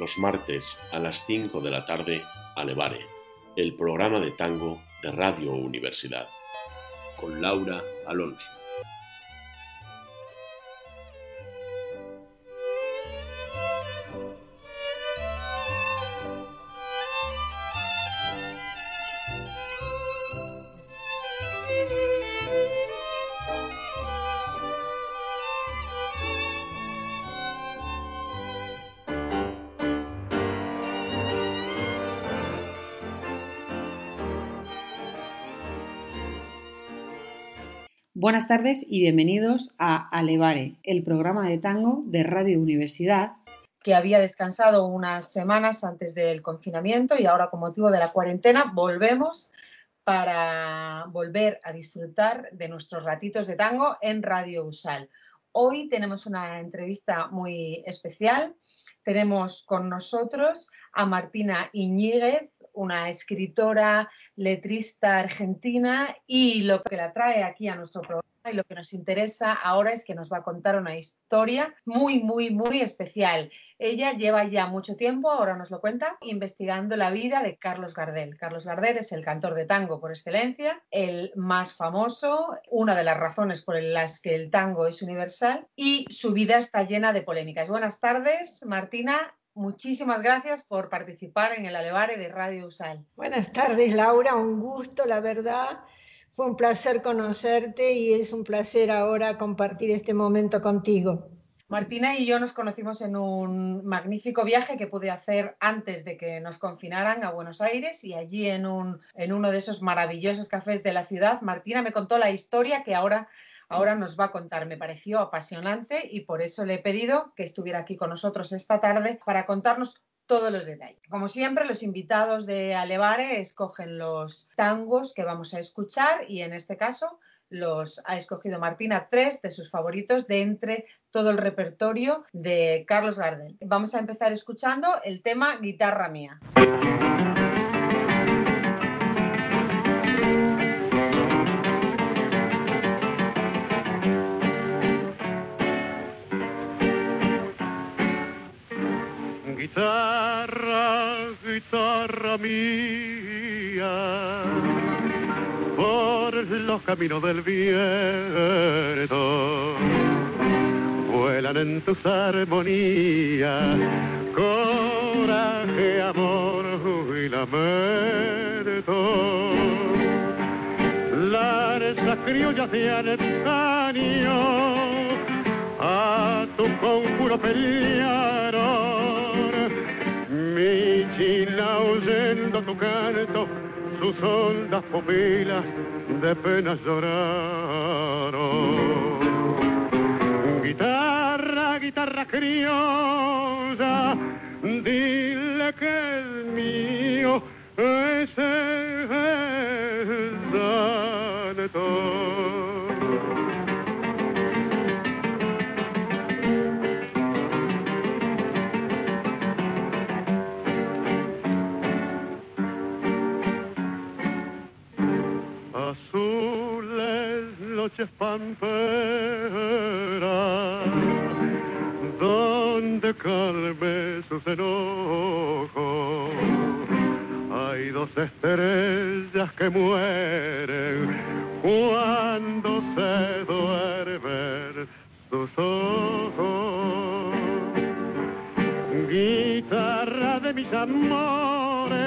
Los martes a las 5 de la tarde, Alevare, el programa de tango de Radio Universidad, con Laura Alonso. Buenas tardes y bienvenidos a Alevare, el programa de tango de Radio Universidad, que había descansado unas semanas antes del confinamiento y ahora con motivo de la cuarentena volvemos para volver a disfrutar de nuestros ratitos de tango en Radio Usal. Hoy tenemos una entrevista muy especial. Tenemos con nosotros a Martina Iñiguez, una escritora, letrista argentina y lo que la trae aquí a nuestro programa y lo que nos interesa ahora es que nos va a contar una historia muy, muy, muy especial. Ella lleva ya mucho tiempo, ahora nos lo cuenta, investigando la vida de Carlos Gardel. Carlos Gardel es el cantor de tango por excelencia, el más famoso, una de las razones por las que el tango es universal y su vida está llena de polémicas. Buenas tardes, Martina muchísimas gracias por participar en el Alevare de Radio Usal. Buenas tardes, Laura, un gusto, la verdad. Fue un placer conocerte y es un placer ahora compartir este momento contigo. Martina y yo nos conocimos en un magnífico viaje que pude hacer antes de que nos confinaran a Buenos Aires y allí en, un, en uno de esos maravillosos cafés de la ciudad, Martina me contó la historia que ahora ahora nos va a contar. Me pareció apasionante y por eso le he pedido que estuviera aquí con nosotros esta tarde para contarnos todos los detalles. Como siempre, los invitados de Alevare escogen los tangos que vamos a escuchar y en este caso los ha escogido Martina tres de sus favoritos de entre todo el repertorio de Carlos Gardel. Vamos a empezar escuchando el tema Guitarra Mía. Guitarra, guitarra mía, por los caminos del viento, vuelan en tus armonías, coraje, amor y lamento. Las criollas de antaño a tu conjuro pelearon china oyendo tu canto, sus hondas pupilas de penas lloraron. Guitarra, guitarra criolla, dile que el mío es el noches donde calme sus enojos. Hay dos estrellas que mueren cuando se duermen sus ojos. Guitarra de mis amores,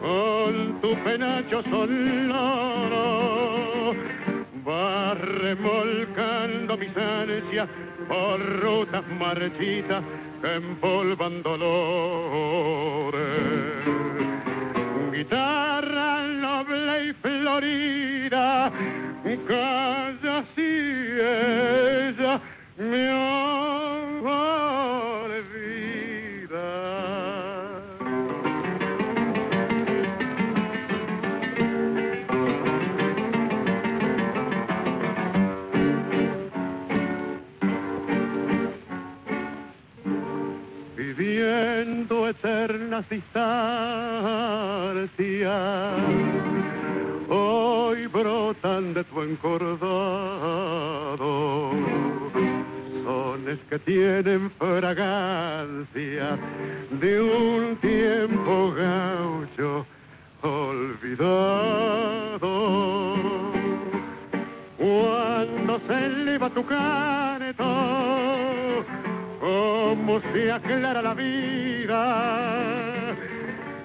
con tu penacho sonoro remolcando mis ansias por rutas marchitas que empolvan dolores. Guitarra noble y florida, calla si ella eternas distancias. Hoy brotan de tu encordado. Sones que tienen fragancia de un tiempo gaucho olvidado. Cuando se eleva tu canto, como se aclara la vida,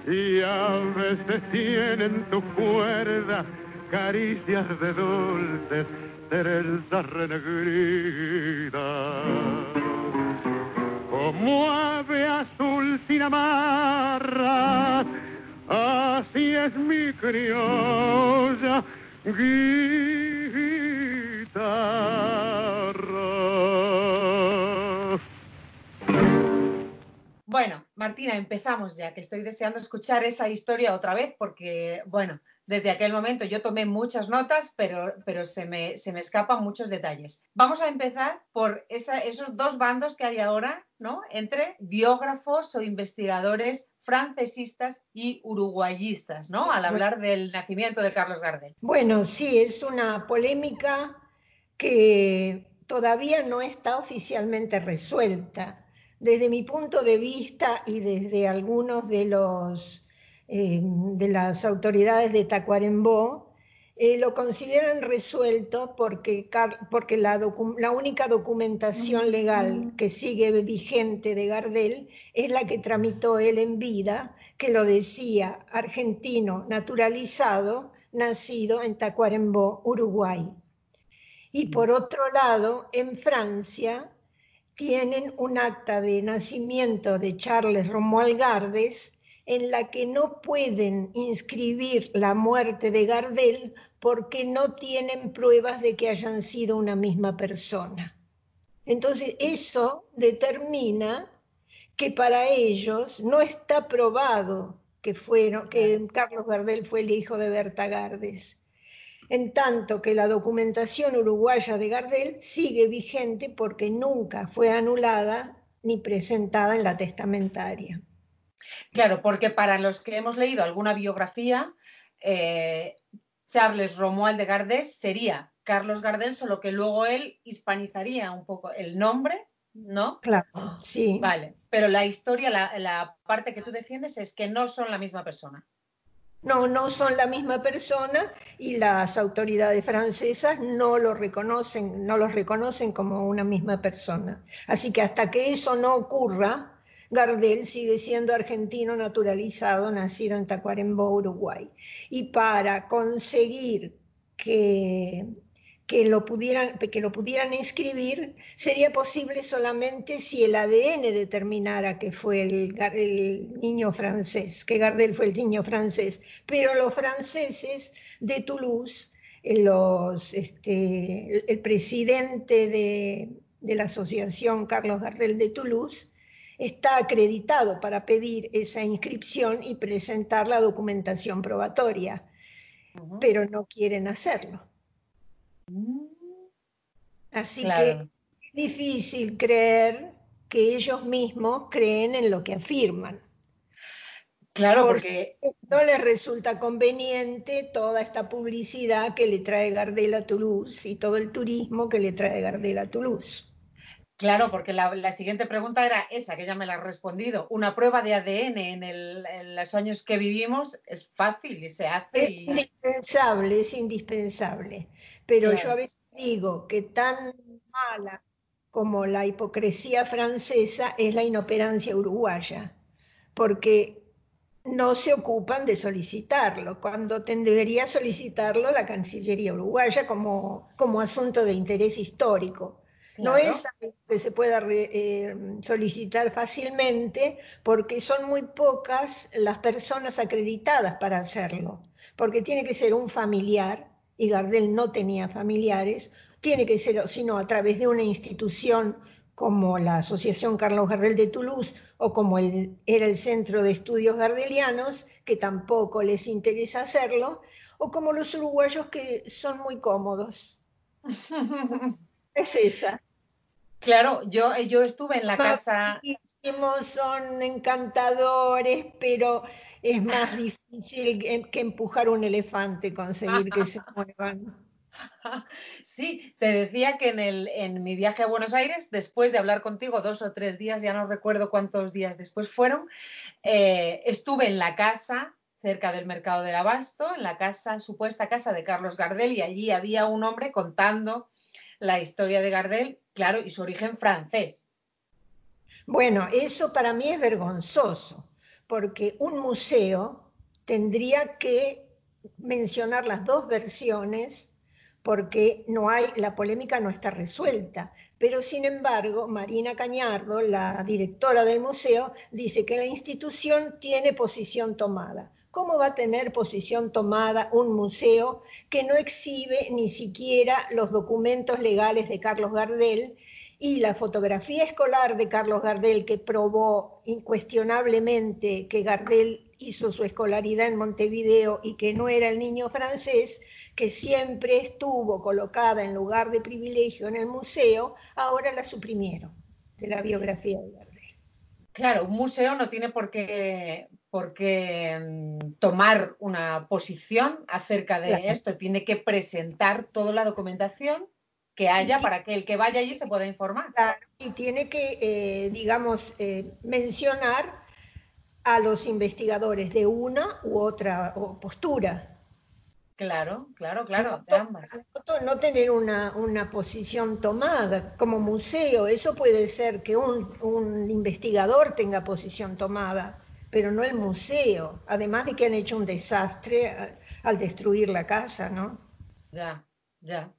y a veces tienen tu cuerda caricias de dulces trenzas renegridas. Como ave azul sin amarras, así es mi criolla guitarra. Martina, empezamos ya, que estoy deseando escuchar esa historia otra vez porque, bueno, desde aquel momento yo tomé muchas notas, pero, pero se, me, se me escapan muchos detalles. Vamos a empezar por esa, esos dos bandos que hay ahora, ¿no? Entre biógrafos o investigadores francesistas y uruguayistas, ¿no? Al hablar del nacimiento de Carlos Gardel. Bueno, sí, es una polémica que todavía no está oficialmente resuelta. Desde mi punto de vista y desde algunos de los eh, de las autoridades de Tacuarembó, eh, lo consideran resuelto porque, porque la, la, única documentación legal que sigue vigente de Gardel es la que tramitó él en vida, que lo decía argentino naturalizado, nacido en Tacuarembó, Uruguay. Y por otro lado, en Francia tienen un acta de nacimiento de Charles Romuald Gardes, en la que no pueden inscribir la muerte de Gardel porque no tienen pruebas de que hayan sido una misma persona. Entonces, eso determina que para ellos no está probado que, fueron, que Carlos Gardel fue el hijo de Berta Gardes, en tanto que la documentación uruguaya de Gardel sigue vigente porque nunca fue anulada ni presentada en la testamentaria. Claro, porque para los que hemos leído alguna biografía, eh, Charles Romuald de Gardés sería Carlos Gardel, solo que luego él hispanizaría un poco el nombre, ¿no? Claro, sí. Vale, pero la historia, la, la parte que tú defiendes es que no son la misma persona. No, no son la misma persona y las autoridades francesas no reconocen, no los reconocen como una misma persona. Así que hasta que eso no ocurra, Gardel sigue siendo argentino naturalizado, nacido en Tacuarembó, Uruguay. Y para conseguir que, que, lo pudieran, que lo pudieran inscribir, sería posible solamente si el ADN determinara que fue el, niño francés, que Gardel fue el niño francés. Pero los franceses de Toulouse, los, este, el, presidente de, de la asociación Carlos Gardel de Toulouse, está acreditado para pedir esa inscripción y presentar la documentación probatoria, pero no quieren hacerlo. Así que es difícil creer que ellos mismos creen en lo que afirman. Claro, porque, no les resulta conveniente toda esta publicidad que le trae Gardel a Toulouse y todo el turismo que le trae Gardel a Toulouse. Claro, porque la, siguiente pregunta era esa, que ya me la has respondido. Una prueba de ADN en, los años que vivimos es fácil y se hace. Es indispensable, es indispensable. Pero yo a veces digo que tan mala como la hipocresía francesa es la inoperancia uruguaya, porque no se ocupan de solicitarlo, cuando debería solicitarlo la Cancillería uruguaya como, como asunto de interés histórico. No es algo que se pueda eh, solicitar fácilmente porque son muy pocas las personas acreditadas para hacerlo, porque tiene que ser un familiar, y Gardel no tenía familiares, tiene que ser, sino a través de una institución como la Asociación Carlos Gardel de Toulouse o como el, era el Centro de Estudios Gardelianos, que tampoco les interesa hacerlo, o como los uruguayos que son muy cómodos. es esa. Claro, yo, yo estuve en la casa. Son encantadores, pero es más difícil que empujar un elefante, conseguir que se muevan. Sí, te decía que en, el, en mi viaje a Buenos Aires, después de hablar contigo dos o tres días, ya no recuerdo cuántos días después fueron, eh, estuve en la casa cerca del mercado del abasto, en la casa, supuesta casa de Carlos Gardel, y allí había un hombre contando la historia de Gardel, claro, y su origen francés. Bueno, eso para mí es vergonzoso, porque un museo tendría que mencionar las dos versiones porque no hay, la polémica no está resuelta. Pero sin embargo, Marina Cañardo, la directora del museo, dice que la institución tiene posición tomada. ¿Cómo va a tener posición tomada un museo que no exhibe ni siquiera los documentos legales de Carlos Gardel y la fotografía escolar de Carlos Gardel que probó incuestionablemente que Gardel hizo su escolaridad en Montevideo y que no era el niño francés, que siempre estuvo colocada en lugar de privilegio en el museo, ahora la suprimieron de la biografía de Gardel. Claro, un museo no tiene por qué, por qué mm, tomar una posición acerca de esto, tiene que presentar toda la documentación que haya para que el que vaya allí se pueda informar. Claro, y tiene que, eh, digamos, eh, mencionar a los investigadores de una u otra postura. Claro, claro, claro, de ambas. No tener una, posición tomada como museo, eso puede ser que un, investigador tenga posición tomada, pero no el museo, además de que han hecho un desastre al, destruir la casa, ¿no? Ya, ya.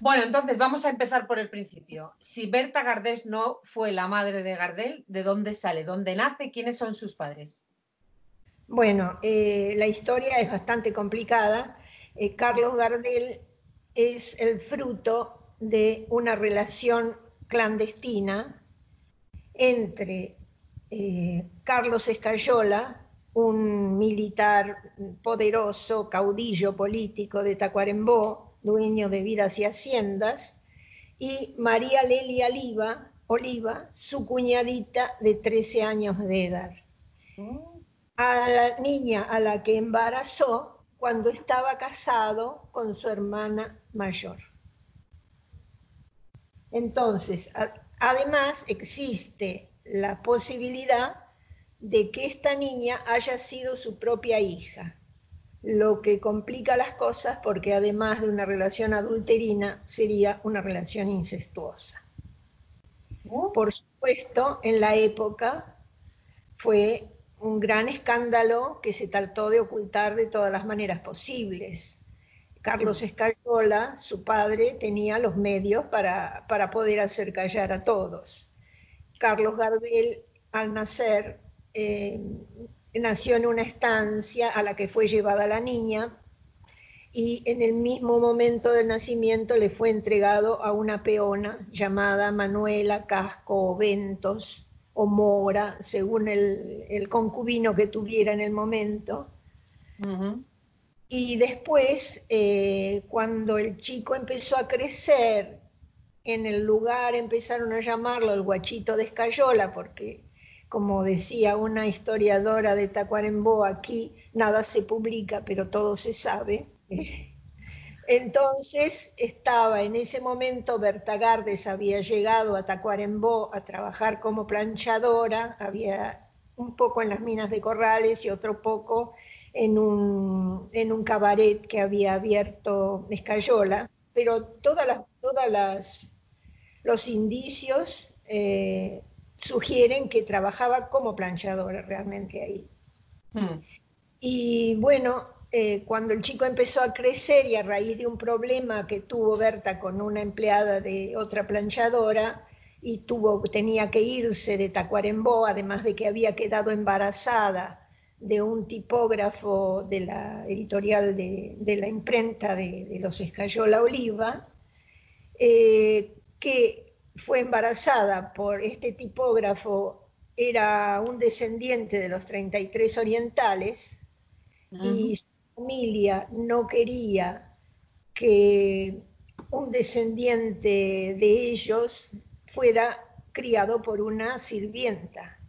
Bueno, entonces vamos a empezar por el principio. Si Berta Gardés no fue la madre de Gardel, ¿de dónde sale? ¿Dónde nace? ¿Quiénes son sus padres? Bueno, eh, la historia es bastante complicada eh, Carlos Gardel es el fruto de una relación clandestina entre eh, Carlos Escayola, un militar poderoso, caudillo político de Tacuarembó, dueño de vidas y haciendas, y María Lelia Oliva, Oliva, su cuñadita de 13 años de edad. Mm. A la niña a la que embarazó cuando estaba casado con su hermana mayor. Entonces, además existe la posibilidad de que esta niña haya sido su propia hija, lo que complica las cosas porque además de una relación adulterina sería una relación incestuosa. Uh. Por supuesto, en la época fue un gran escándalo que se trató de ocultar de todas las maneras posibles. Carlos Escayola, su padre, tenía los medios para, poder hacer callar a todos. Carlos Gardel, al nacer, eh, nació en una estancia a la que fue llevada la niña y en el mismo momento del nacimiento le fue entregado a una peona llamada Manuela Casco Ventos, o mora, según el, concubino que tuviera en el momento. Y después, eh, cuando el chico empezó a crecer, en el lugar empezaron a llamarlo el guachito de Escayola, porque, como decía una historiadora de Tacuarembó, aquí nada se publica, pero todo se sabe. Entonces estaba en ese momento, Berta Gardes había llegado a Tacuarembó a trabajar como planchadora, había un poco en las minas de Corrales y otro poco en un, en un cabaret que había abierto Escayola, pero todas las, todas las los indicios eh, sugieren que trabajaba como planchadora realmente ahí. Hmm. Y bueno, eh, cuando el chico empezó a crecer y a raíz de un problema que tuvo Berta con una empleada de otra planchadora y tuvo, tenía que irse de Tacuarembó, además de que había quedado embarazada de un tipógrafo de la editorial de, la imprenta de, los Escayola Oliva, eh, que fue embarazada por este tipógrafo, era un descendiente de los 33 orientales, y familia no quería que un descendiente de ellos fuera criado por una sirvienta.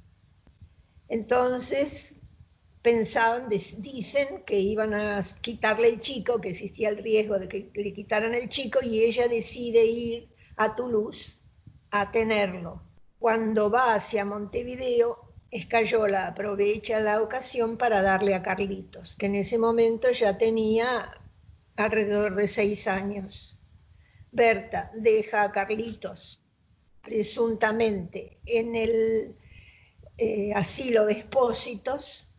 Entonces pensaban, dicen que iban a quitarle el chico, que existía el riesgo de que le quitaran el chico, y ella decide ir a Toulouse a tenerlo. Cuando va hacia Montevideo, Escayola aprovecha la ocasión para darle a Carlitos, que en ese momento ya tenía alrededor de seis años. Berta deja a Carlitos presuntamente en el eh, asilo de expósitos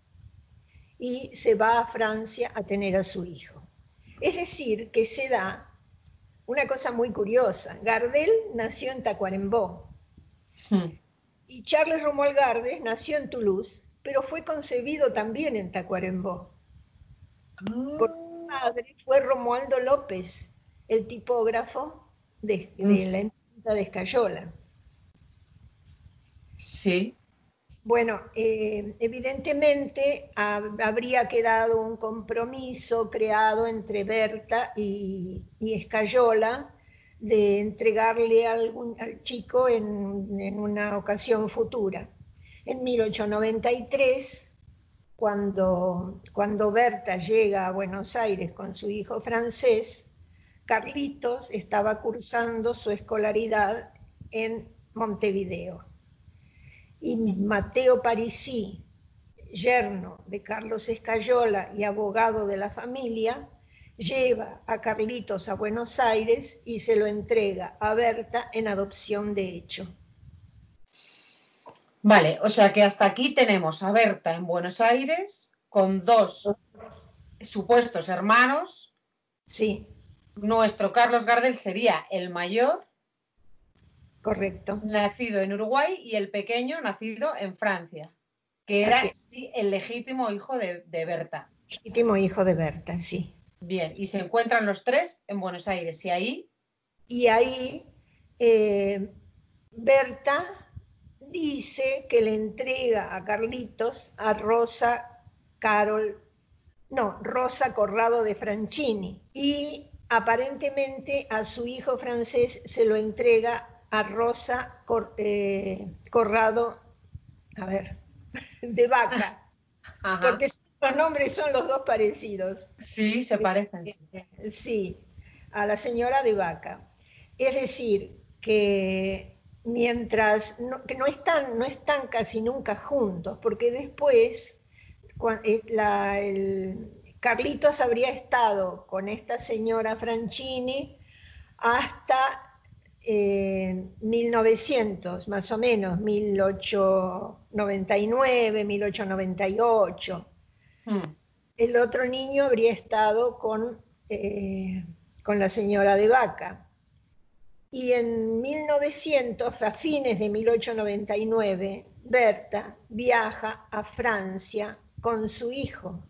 y se va a Francia a tener a su hijo. Es decir, que se da una cosa muy curiosa. Gardel nació en Tacuarembó. Hmm. Y Charles Romuald Gardes nació en Toulouse, pero fue concebido también en Tacuarembó. Ah. Por su padre fue Romualdo López, el tipógrafo de, mm. la empresa de Escayola. Sí. Bueno, eh, evidentemente habría quedado un compromiso creado entre Berta y, Escayola de entregarle al chico en, una ocasión futura. En 1893, cuando, cuando Berta llega a Buenos Aires con su hijo francés, Carlitos estaba cursando su escolaridad en Montevideo. Y Mateo Parisi, yerno de Carlos Escayola y abogado de la familia, lleva a Carlitos a Buenos Aires y se lo entrega a Berta en adopción de hecho. Vale, o sea que hasta aquí tenemos a Berta en Buenos Aires con dos supuestos hermanos. Sí. Nuestro Carlos Gardel sería el mayor. Correcto. Nacido en Uruguay y el pequeño nacido en Francia, que era el legítimo hijo de, de Berta. Legítimo hijo de Berta, sí. Bien, y se encuentran los tres en Buenos Aires. ¿Y ahí? Y ahí eh, Berta dice que le entrega a Carlitos a Rosa Carol, no, Rosa Corrado de Franchini. Y aparentemente a su hijo francés se lo entrega a Rosa eh, Corrado, a ver, de vaca. Porque los nombres son los dos parecidos. Sí, se parecen. Sí, a la señora de Vaca. Es decir, que mientras no, que no están, no están casi nunca juntos, porque después eh, el, Carlitos habría estado con esta señora Franchini hasta 1900, eh, más o menos, 1899, 1898. Mm. El otro niño habría estado con, eh, con la señora de Vaca. Y en 1900, a fines de 1899, Berta viaja a Francia con su hijo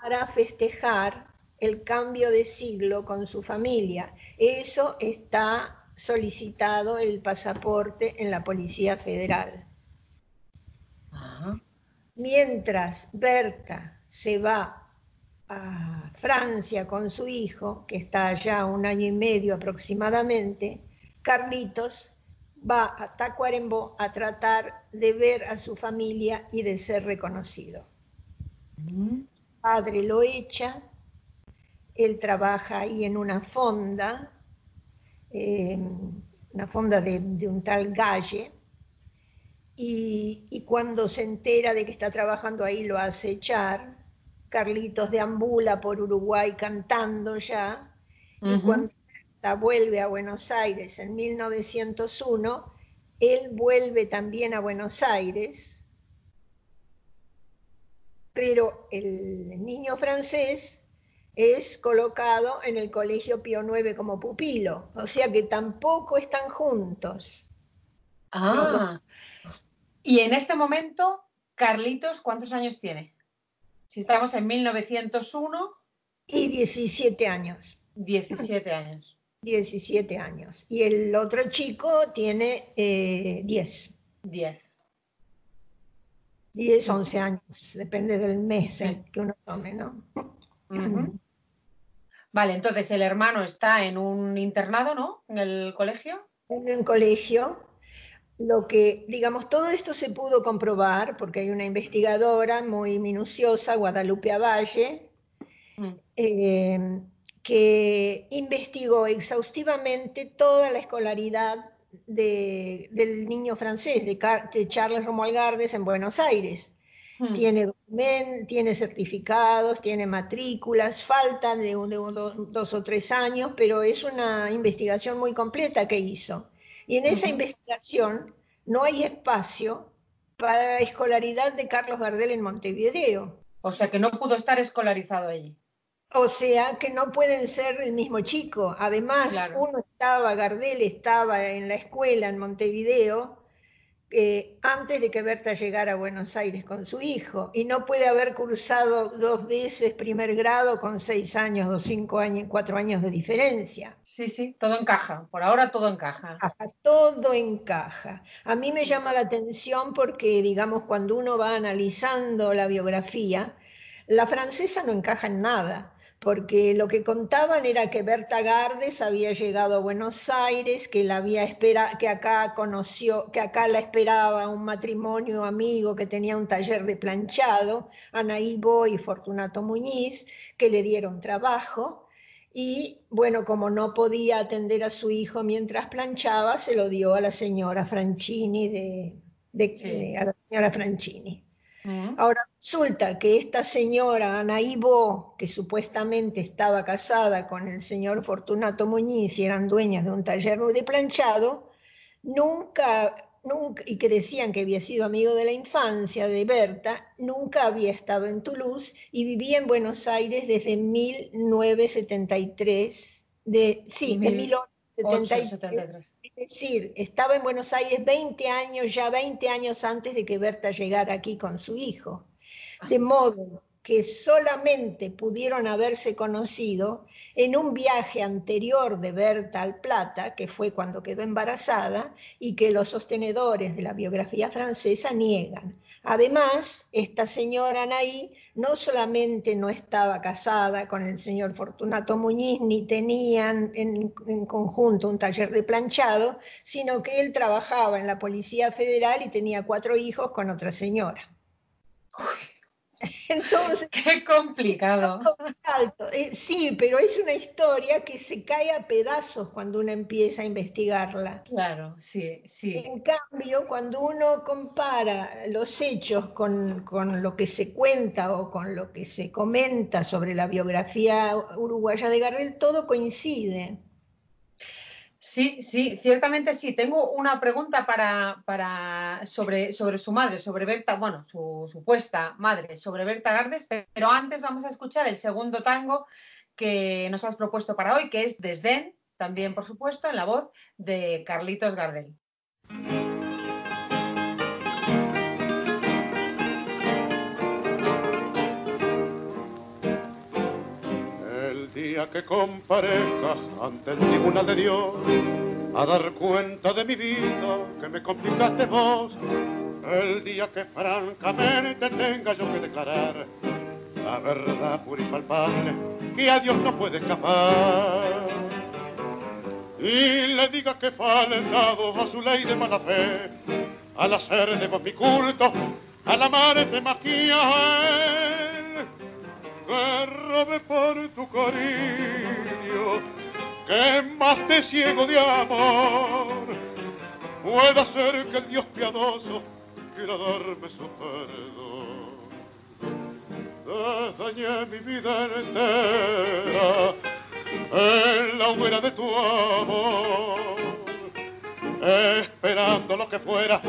para festejar el cambio de siglo con su familia. Eso está solicitado el pasaporte en la Policía Federal. Mientras Berta se va a Francia con su hijo, que está allá un año y medio aproximadamente, Carlitos va a Tacuarembó a tratar de ver a su familia y de ser reconocido. padre lo echa, él trabaja ahí en una fonda, una fonda de, de un tal Galle, y, cuando se entera de que está trabajando ahí lo hace echar. Carlitos deambula por Uruguay cantando ya, y cuando vuelve a Buenos Aires en 1901, él vuelve también a Buenos Aires, pero el niño francés es colocado en el Colegio Pío IX como pupilo, o sea que tampoco están juntos. Ah, y en este momento, Carlitos, ¿cuántos años tiene? Si estamos en 1901. Y 17 años. 17 años. 17 años. Y el otro chico tiene 10. 10. 10, 11 años, depende del mes que uno tome, ¿no? Vale, entonces el hermano está en un internado, ¿no? En el colegio. En un colegio lo que, digamos, todo esto se pudo comprobar porque hay una investigadora muy minuciosa, Guadalupe Avalle, mm. eh, que investigó exhaustivamente toda la escolaridad del niño francés, de, Charles Romuald Gardes en Buenos Aires. Hmm. Tiene, tiene certificados, tiene matrículas, faltan de, dos, o tres años, pero es una investigación muy completa que hizo. Y en esa investigación no hay espacio para la escolaridad de Carlos Gardel en Montevideo. O sea que no pudo estar escolarizado allí. O sea que no pueden ser el mismo chico. Además, uno estaba, Gardel estaba en la escuela en Montevideo eh, antes de que Berta llegara a Buenos Aires con su hijo y no puede haber cursado dos veces primer grado con seis años o cinco años, cuatro años de diferencia. Sí, sí, todo encaja. Por ahora todo encaja. Todo encaja. A mí me llama la atención porque, digamos, cuando uno va analizando la biografía, la francesa no encaja en nada porque lo que contaban era que Berta Gardes había llegado a Buenos Aires, que la había espera, que acá conoció, que acá la esperaba un matrimonio amigo que tenía un taller de planchado, Anaí Bo y Fortunato Muñiz, que le dieron trabajo. Y bueno, como no podía atender a su hijo mientras planchaba, se lo dio a la señora Franchini de, a la señora Franchini. Ahora resulta que esta señora Ana Ivo, que supuestamente estaba casada con el señor Fortunato Muñiz y eran dueñas de un taller de planchado, nunca, nunca, y que decían que había sido amigo de la infancia de Berta, nunca había estado en Toulouse y vivía en Buenos Aires desde 1973, de, sí, de 1973. Es decir, estaba en Buenos Aires 20 años, ya 20 años antes de que Berta llegara aquí con su hijo. De modo que solamente pudieron haberse conocido en un viaje anterior de Berta al Plata, que fue cuando quedó embarazada, y que los sostenedores de la biografía francesa niegan. Además, esta señora Anaí no solamente no estaba casada con el señor Fortunato Muñiz, ni tenían en, conjunto un taller de planchado, sino que él trabajaba en la Policía Federal y tenía cuatro hijos con otra señora. Entonces, qué complicado. Eh, sí, pero es una historia que se cae a pedazos cuando uno empieza a investigarla. Claro, sí, sí. En cambio, cuando uno compara los hechos con, con lo que se cuenta o con lo que se comenta sobre la biografía uruguaya de Gardel, todo coincide. Sí, sí, ciertamente sí. Tengo una pregunta para, sobre, sobre su madre, sobre Berta, bueno, su supuesta madre, sobre Berta Gardes, pero antes vamos a escuchar el segundo tango que nos has propuesto para hoy, que es Desdén, también por supuesto, en la voz de Carlitos Gardel. Día que compareja ante el tribunal de Dios a dar cuenta de mi vida que me complicaste vos, el día que francamente tenga yo que declarar la verdad pura y palpable que a Dios no puede escapar. Y le diga que faltado a su ley de mala fe, al hacer de vos mi culto, al amarte más que por tu cariño, que más te ciego de amor, pueda ser que el Dios piadoso quiera darme su perdón. Dañé mi vida entera en la hoguera de tu amor, esperando lo que fuera,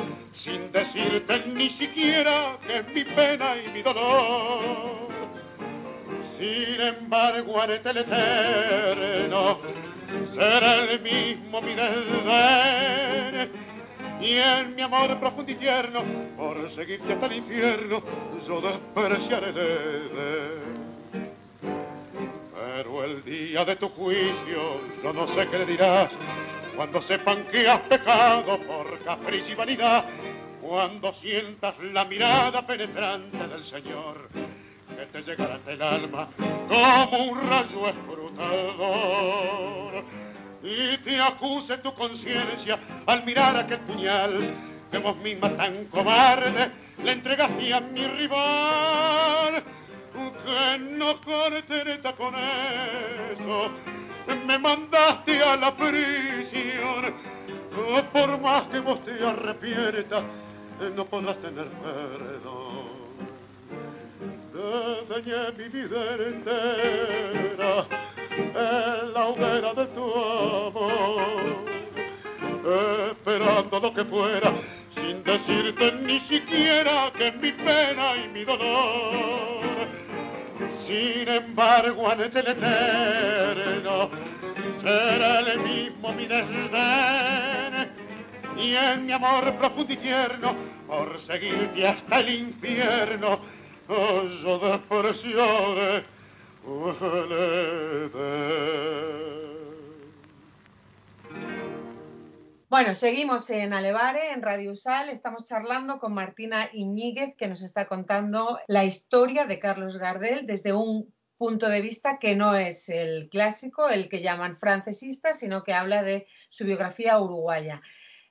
sin decirte ni siquiera que es mi pena y mi dolor sin embargo, haré el eterno. Será el mismo mi desdén. Y en mi amor profundo y tierno, por seguirte hasta el infierno, yo despreciaré el Pero el día de tu juicio, yo no sé qué le dirás, cuando sepan que has pecado por capricho y vanidad, cuando sientas la mirada penetrante del Señor que te llegará el alma como un rayo escrutador. y te acuse tu conciencia al mirar aquel puñal que vos misma tan cobarde le entregaste a mi rival. Que no cartereta con eso. Me mandaste a la prisión. Por más que vos te arrepientas no podrás tener perdón te mi vida entera en la hoguera de tu amor, esperando lo que fuera, sin decirte ni siquiera que mi pena y mi dolor. Sin embargo, en el eterno será el mismo mi desdén y en mi amor profundo y tierno por seguirte hasta el infierno bueno, seguimos en Alevare, en Radio Usal. Estamos charlando con Martina Iñiguez, que nos está contando la historia de Carlos Gardel desde un punto de vista que no es el clásico, el que llaman francesista, sino que habla de su biografía uruguaya.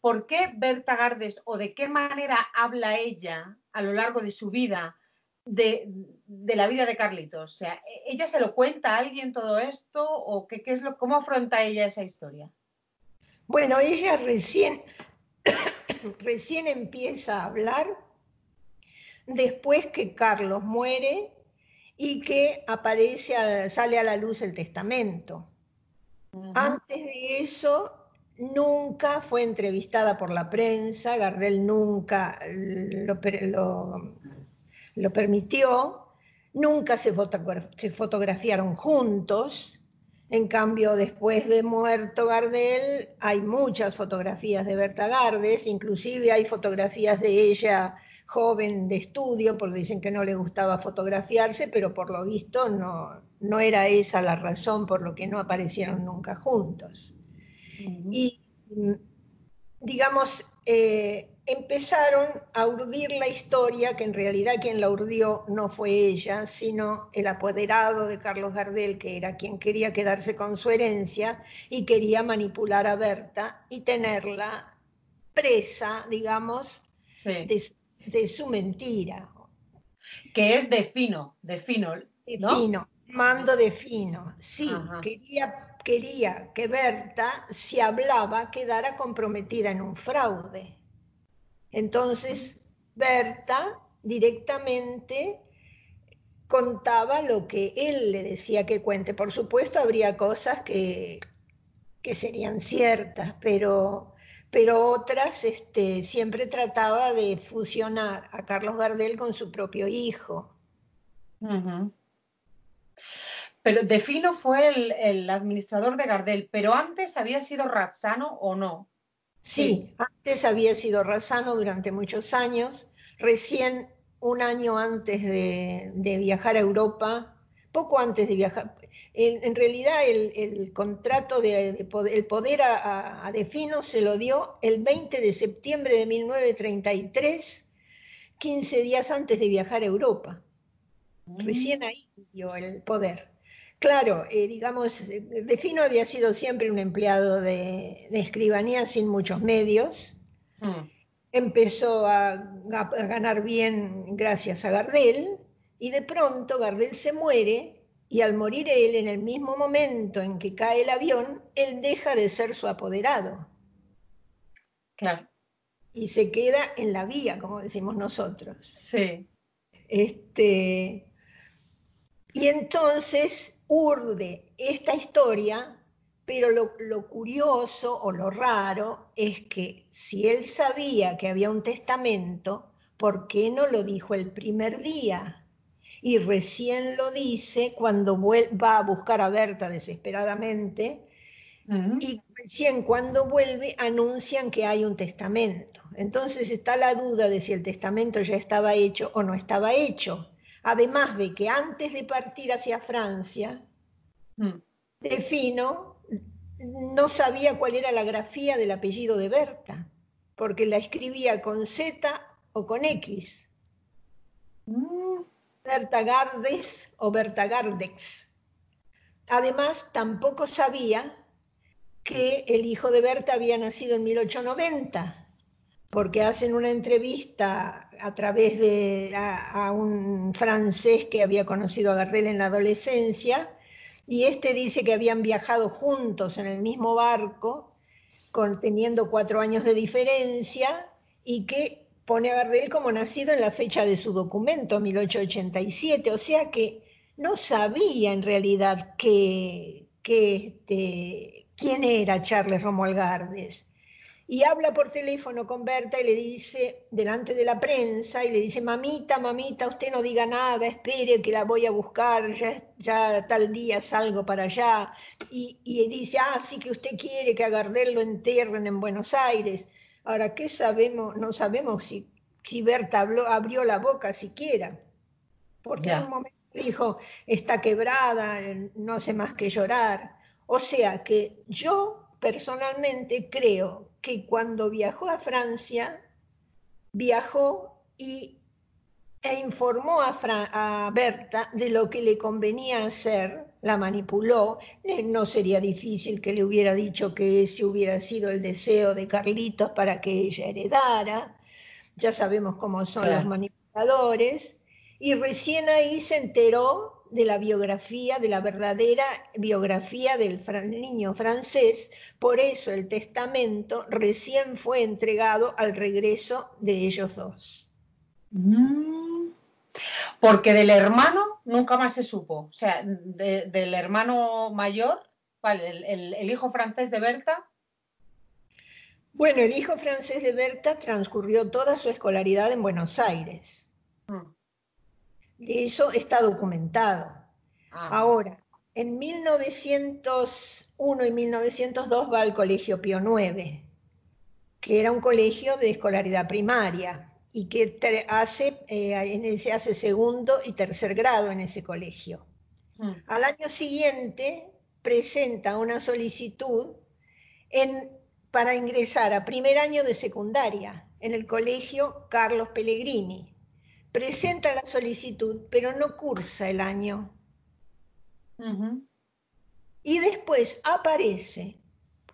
¿Por qué Berta Gardes o de qué manera habla ella a lo largo de su vida de, la vida de Carlitos? O sea, ¿e-, ¿ella se lo cuenta a alguien todo esto o qué, qué es lo, cómo afronta ella esa historia? Bueno, ella recién, recién empieza a hablar después que Carlos muere y que aparece, sale a la luz el testamento. Antes de eso, nunca fue entrevistada por la prensa, Gardel nunca lo, lo permitió, nunca se, fotografiaron juntos, en cambio después de muerto Gardel hay muchas fotografías de Berta Gardes, inclusive hay fotografías de ella joven de estudio, porque dicen que no le gustaba fotografiarse, pero por lo visto no, no era esa la razón por lo que no aparecieron nunca juntos. Y digamos, eh, empezaron a urdir la historia, que en realidad quien la urdió no fue ella, sino el apoderado de Carlos Gardel, que era quien quería quedarse con su herencia y quería manipular a Berta y tenerla presa, digamos, de, su mentira. Que es de fino, de fino. De fino, mando de fino. Sí, quería, quería que Berta, si hablaba, quedara comprometida en un fraude. Entonces, Berta directamente contaba lo que él le decía que cuente. Por supuesto, habría cosas que, que serían ciertas, pero, pero otras este, siempre trataba de fusionar a Carlos Gardel con su propio hijo. Pero Defino fue el, el, administrador de Gardel, pero antes había sido Razzano o no. Sí, antes había sido Razano durante muchos años, recién un año antes de, viajar a Europa, poco antes de viajar, en, realidad el, contrato de, el poder a, Defino se lo dio el 20 de septiembre de 1933, 15 días antes de viajar a Europa. Mm. Recién ahí dio el poder. Claro, eh, digamos, Defino había sido siempre un empleado de, escribanía sin muchos medios. Mm. Empezó a, ganar bien gracias a Gardel y de pronto Gardel se muere y al morir él, en el mismo momento en que cae el avión, él deja de ser su apoderado. Claro. Y se queda en la vía, como decimos nosotros. Sí. Este, y entonces urde esta historia, pero lo, curioso o lo raro es que si él sabía que había un testamento, ¿por qué no lo dijo el primer día? Y recién lo dice cuando va a buscar a Berta desesperadamente y recién cuando vuelve anuncian que hay un testamento. Entonces está la duda de si el testamento ya estaba hecho o no estaba hecho. Además de que antes de partir hacia Francia, mm. Defino no sabía cuál era la grafía del apellido de Berta, porque la escribía con Z o con X. Mm. Berta Gardes o Berta Gardex. Además, tampoco sabía que el hijo de Berta había nacido en 1890, porque hacen una entrevista a través de a, un francés que había conocido a Gardel en la adolescencia, y este dice que habían viajado juntos en el mismo barco, teniendo cuatro años de diferencia, y que pone a Gardel como nacido en la fecha de su documento, 1887, o sea que no sabía en realidad que, que este, quién era Charles Romuald Gardes. Y habla por teléfono con Berta y le dice, delante de la prensa, y le dice, mamita, mamita, usted no diga nada, espere que la voy a buscar, ya, tal día salgo para allá. Y, y, dice, ah, sí que usted quiere que a Gardel lo enterren en Buenos Aires. Ahora, ¿qué sabemos? No sabemos si, si Berta abrió la boca siquiera. Porque en un momento dijo, está quebrada, no hace más que llorar. O sea que yo personalmente creo que cuando viajó a Francia, viajó y, e informó a, a Berta de lo que le convenía hacer, la manipuló, eh, no sería difícil que le hubiera dicho que ese hubiera sido el deseo de Carlitos para que ella heredara, ya sabemos cómo son los manipuladores, y recién ahí se enteró de la biografía, de la verdadera biografía del niño francés, por eso el testamento recién fue entregado al regreso de ellos dos. Mm. Porque del hermano nunca más se supo, o sea, del hermano mayor, el, hijo francés de Berta. Bueno, el hijo francés de Berta transcurrió toda su escolaridad en Buenos Aires. Mm. Eso está documentado. Ah. Ahora, en 1901 y 1902 va al Colegio Pío IX, que era un colegio de escolaridad primaria y que hace, eh, hace segundo y tercer grado en ese colegio. Hmm. Al año siguiente presenta una solicitud para ingresar a primer año de secundaria en el colegio Carlos Pellegrini presenta la solicitud, pero no cursa el año. Y después aparece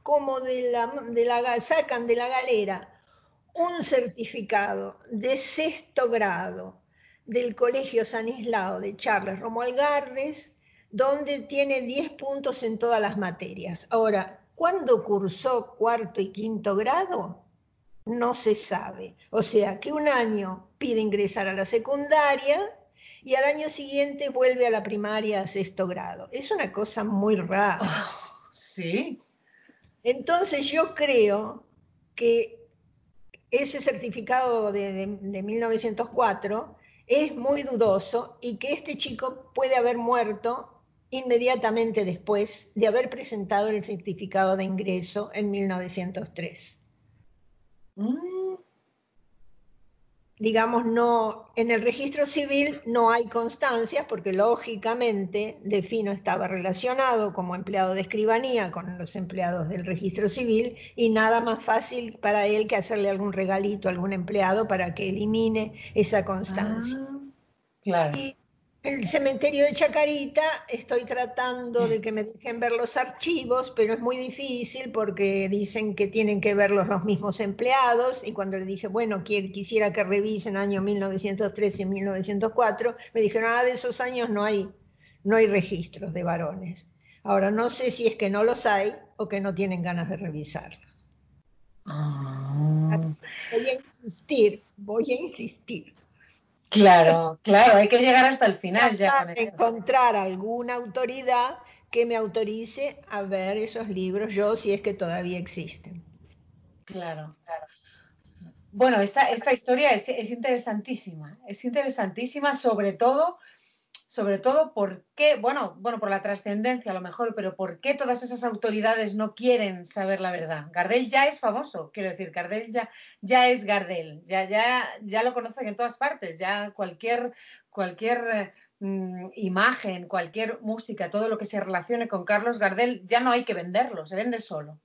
como de la, de la, sacan de la galera un certificado de sexto grado del Colegio San Islao de Charles Romuald Gardes, donde tiene 10 puntos en todas las materias. Ahora, ¿cuándo cursó cuarto y quinto grado? No se sabe. O sea, que un año pide ingresar a la secundaria y al año siguiente vuelve a la primaria a sexto grado. Es una cosa muy rara. Oh, sí. Entonces yo creo que ese certificado de, 1904 es muy dudoso y que este chico puede haber muerto inmediatamente después de haber presentado el certificado de ingreso en 1903 digamos, no, en el registro civil no hay constancias porque lógicamente Defino estaba relacionado como empleado de escribanía con los empleados del registro civil y nada más fácil para él que hacerle algún regalito a algún empleado para que elimine esa constancia. Ah, claro el cementerio de Chacarita estoy tratando de que me dejen ver los archivos, pero es muy difícil porque dicen que tienen que verlos los mismos empleados y cuando le dije, bueno, quisiera que revisen año 1913 y 1904, me dijeron, ah, de esos años no hay, no hay registros de varones. Ahora, no sé si es que no los hay o que no tienen ganas de revisarlos. Ah. Voy a insistir, voy a insistir. Claro, claro, hay que llegar hasta el final ya. encontrar alguna autoridad que me autorice a ver esos libros, yo si es que todavía existen. Claro, claro. Bueno, esta, esta historia es, es interesantísima, es interesantísima sobre todo sobre todo por qué, bueno, bueno, por la trascendencia a lo mejor, pero por qué todas esas autoridades no quieren saber la verdad. Gardel ya es famoso, quiero decir, Gardel ya, ya es Gardel, ya, ya, ya lo conocen en todas partes, ya cualquier, cualquier mm, imagen, cualquier música, todo lo que se relacione con Carlos Gardel, ya no hay que venderlo, se vende solo.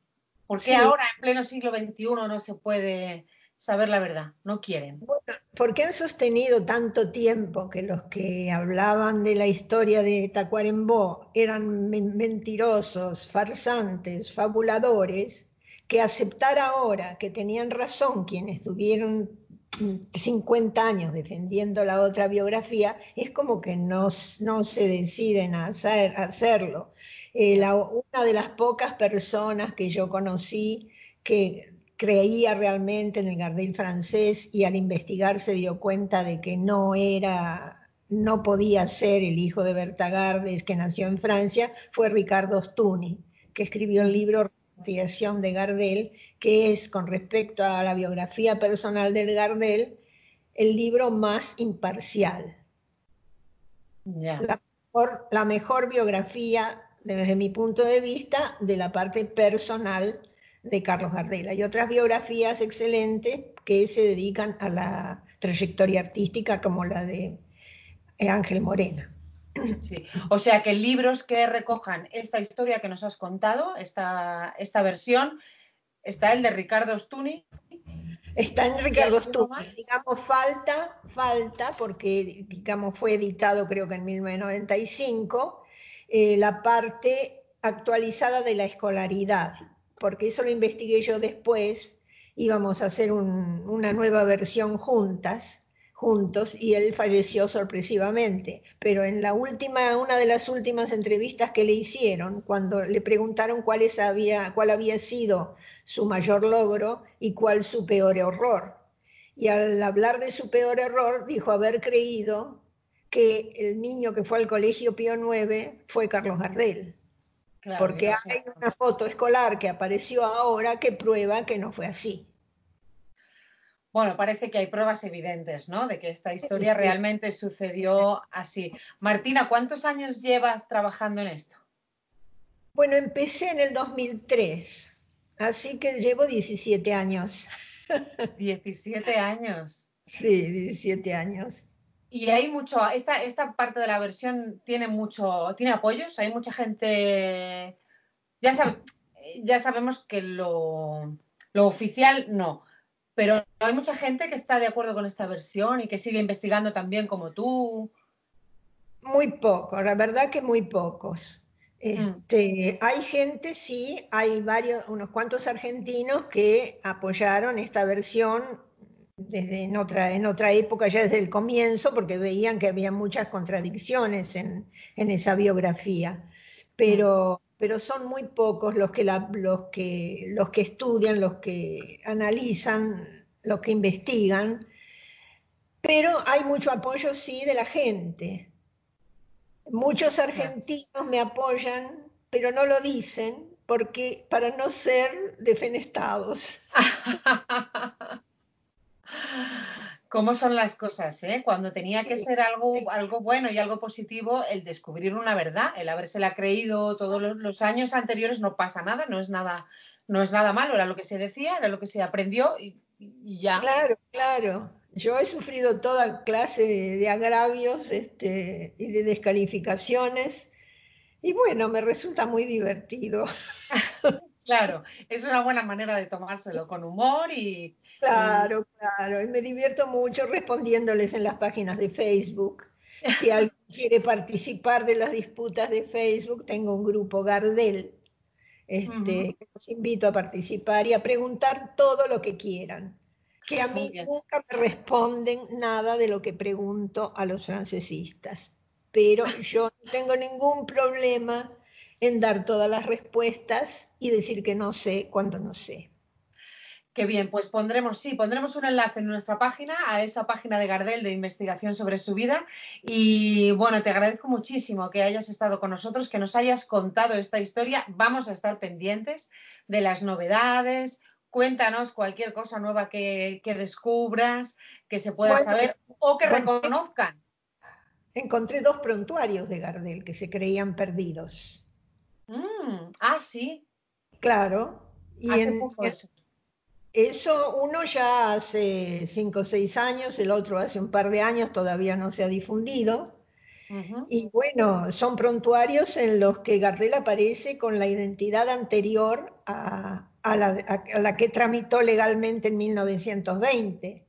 ¿Por qué ahora, en pleno siglo XXI, no se puede saber la verdad? No quieren. Bueno, ¿Por qué han sostenido tanto tiempo que los que hablaban de la historia de Tacuarembó eran mentirosos, farsantes, fabuladores, que aceptar ahora que tenían razón quienes tuvieron 50 años defendiendo la otra biografía, es como que no, no se deciden a, hacer, hacerlo. Eh, una de las pocas personas que yo conocí que creía realmente en el Gardel francés y al investigar se dio cuenta de que no era, no podía ser el hijo de Berta Gardes que nació en Francia, fue Ricardo Stuni, que escribió el libro Repatriación de Gardel, que es con respecto a la biografía personal del Gardel, el libro más imparcial. La, mejor, la mejor biografía, desde mi punto de vista, de la parte personal de Carlos Gardel. Hay otras biografías excelentes que se dedican a la trayectoria artística, como la de Ángel Morena. Sí. O sea que libros que recojan esta historia que nos has contado, esta, esta versión, está el de Ricardo Stuni. Está en Ricardo Stuni, digamos, falta, falta, porque digamos fue editado creo que en 1995, eh, la parte actualizada de la escolaridad, porque eso lo investigué yo después, íbamos a hacer una nueva versión juntas, juntos, y él falleció sorpresivamente. Pero en la última, una de las últimas entrevistas que le hicieron, cuando le preguntaron había, cuál había sido su mayor logro y cuál su peor error. Y al hablar de su peor error, dijo haber creído que el niño que fue al colegio Pío IX fue Carlos Gardel porque hay una foto escolar que apareció ahora que prueba que no fue así. Bueno, parece que hay pruebas evidentes, ¿no? De que esta historia realmente sucedió así. Martina, ¿cuántos años llevas trabajando en esto? Bueno, empecé en el 2003, así que llevo 17 años. 17 años. Sí, 17 años. Y hay mucho, esta, esta parte de la versión tiene mucho, tiene apoyos, hay mucha gente, ya, ya sabemos que lo, oficial no, pero hay mucha gente que está de acuerdo con esta versión y que sigue investigando también como tú. Muy pocos, la verdad que muy pocos. Mm. Este, Hay gente, sí, hay varios, unos cuantos argentinos que apoyaron esta versión desde en otra, en otra época, ya desde el comienzo, porque veían que había muchas contradicciones en, esa biografía. Pero, pero son muy pocos los que, los, que, los que estudian, los que analizan, los que investigan. Pero hay mucho apoyo, sí, de la gente. Muchos argentinos me apoyan, pero no lo dicen porque para no ser defenestados. cómo son las cosas, ¿eh? Cuando tenía que ser algo, algo bueno y algo positivo, el descubrir una verdad, el habérsela creído todos los, años anteriores no pasa nada, no es nada, no es nada malo, era lo que se decía, era lo que se aprendió y, ya. Claro, claro. Yo he sufrido toda clase de, agravios este, y de descalificaciones y bueno, me resulta muy divertido. claro, es una buena manera de tomárselo con humor y, Claro, claro. Y me divierto mucho respondiéndoles en las páginas de Facebook. Si alguien quiere participar de las disputas de Facebook, tengo un grupo Gardel. Este, Los invito a participar y a preguntar todo lo que quieran. Que a mí nunca me responden nada de lo que pregunto a los francesistas. Pero yo no tengo ningún problema en dar todas las respuestas y decir que no sé cuando no sé. Qué bien, pues pondremos, sí, pondremos un enlace en nuestra página a esa página de Gardel de investigación sobre su vida. Y bueno, te agradezco muchísimo que hayas estado con nosotros, que nos hayas contado esta historia. Vamos a estar pendientes de las novedades. Cuéntanos cualquier cosa nueva que, descubras, que se pueda saber o que reconozcan. Encontré dos prontuarios de Gardel que se creían perdidos. Mm, ah, sí. Claro. Y en, eso uno ya hace cinco o seis años, el otro hace un par de años, todavía no se ha difundido. Y bueno, son prontuarios en los que Gardel aparece con la identidad anterior a, la, que tramitó legalmente en 1920.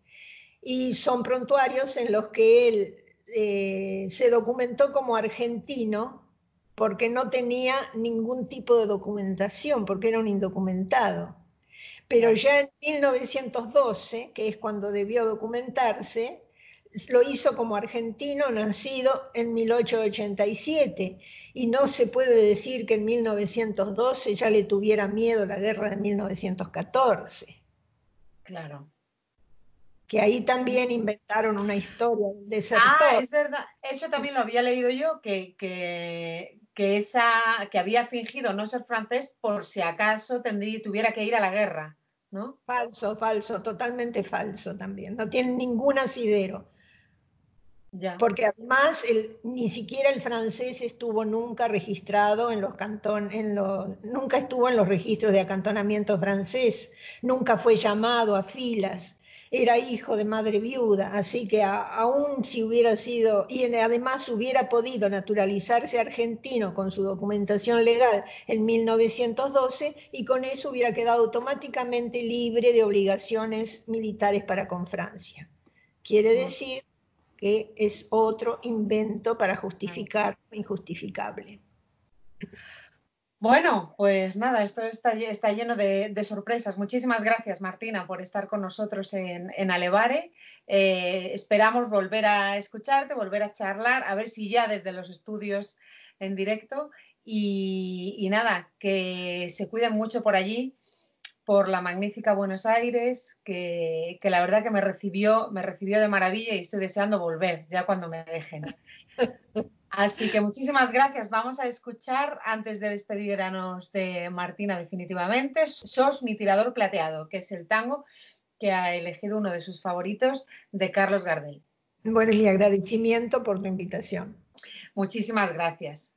y son prontuarios en los que él eh, se documentó como argentino porque no tenía ningún tipo de documentación, porque era un indocumentado. Pero ya en 1912, que es cuando debió documentarse, lo hizo como argentino nacido en 1887 y no se puede decir que en 1912 ya le tuviera miedo la guerra de 1914. Claro. Que ahí también inventaron una historia de Ah, es verdad. Eso también lo había leído yo, que, que, esa, que había fingido no ser francés por si acaso tendría, tuviera que ir a la guerra. ¿No? Falso, falso, totalmente falso también. No tiene ningún asidero. Porque además ni siquiera el francés estuvo nunca registrado en los cantones, en los, nunca estuvo en los registros de acantonamiento francés, nunca fue llamado a filas, era hijo de madre viuda, así que aún si hubiera sido, y además hubiera podido naturalizarse argentino con su documentación legal en 1912 y con eso hubiera quedado automáticamente libre de obligaciones militares para con Francia. Quiere decir que es otro invento para justificar lo injustificable. Bueno, pues nada, esto está, está lleno de, sorpresas. Muchísimas gracias, Martina, por estar con nosotros en, Alevare. Eh, esperamos volver a escucharte, volver a charlar, a ver si ya desde los estudios en directo. y nada, que se cuiden mucho por allí, por la magnífica Buenos Aires, que, la verdad que me recibió, me recibió de maravilla y estoy deseando volver ya cuando me dejen. Así que muchísimas gracias. Vamos a escuchar, antes de despedirnos de Martina definitivamente, Sos mi tirador plateado, que es el tango que ha elegido uno de sus favoritos de Carlos Gardel. Bueno, mi agradecimiento por tu invitación. Muchísimas gracias.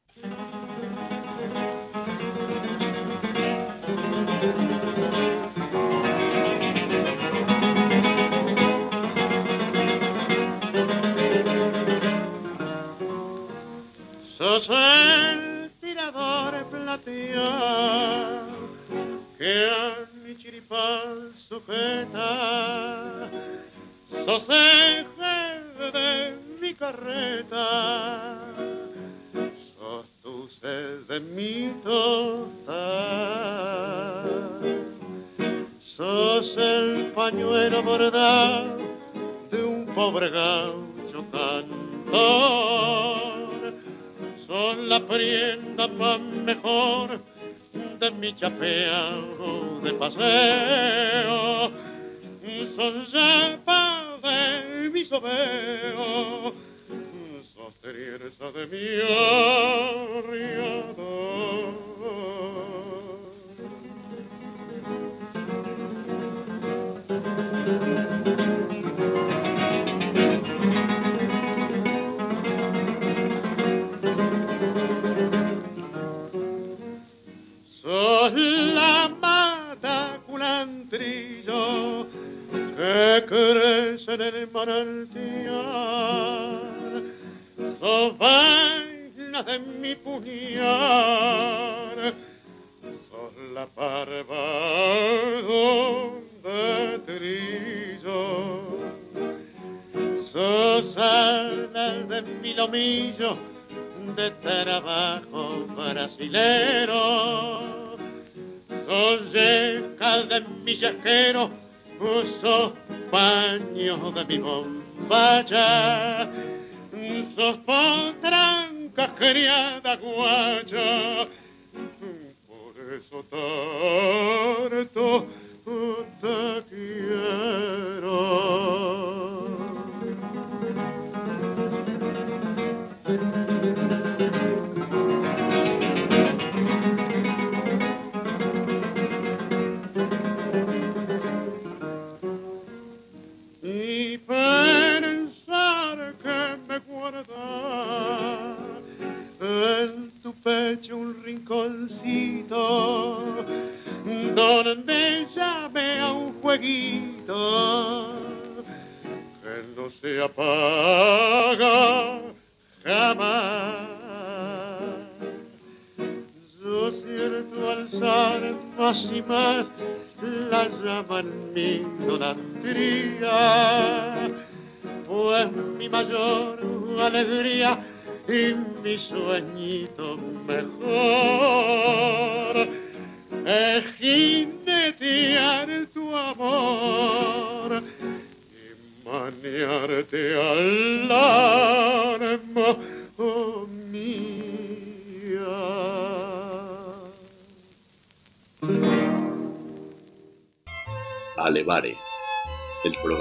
Sos el tirador plateado que a mi chiripal sujeta. Sos eje de mi carreta. Sos tu sed de mi Sos el pañuelo bordado de un pobre gaucho cantor son la prenda más mejor de mi chapeado de paseo, son llamas de mi sobeo, son de mi la mata culantrillo que crece en el manantial. Sos vaina de mi puñal,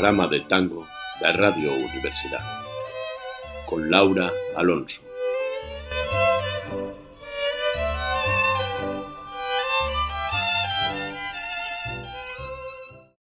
programa de tango de Radio Universidad, con Laura Alonso.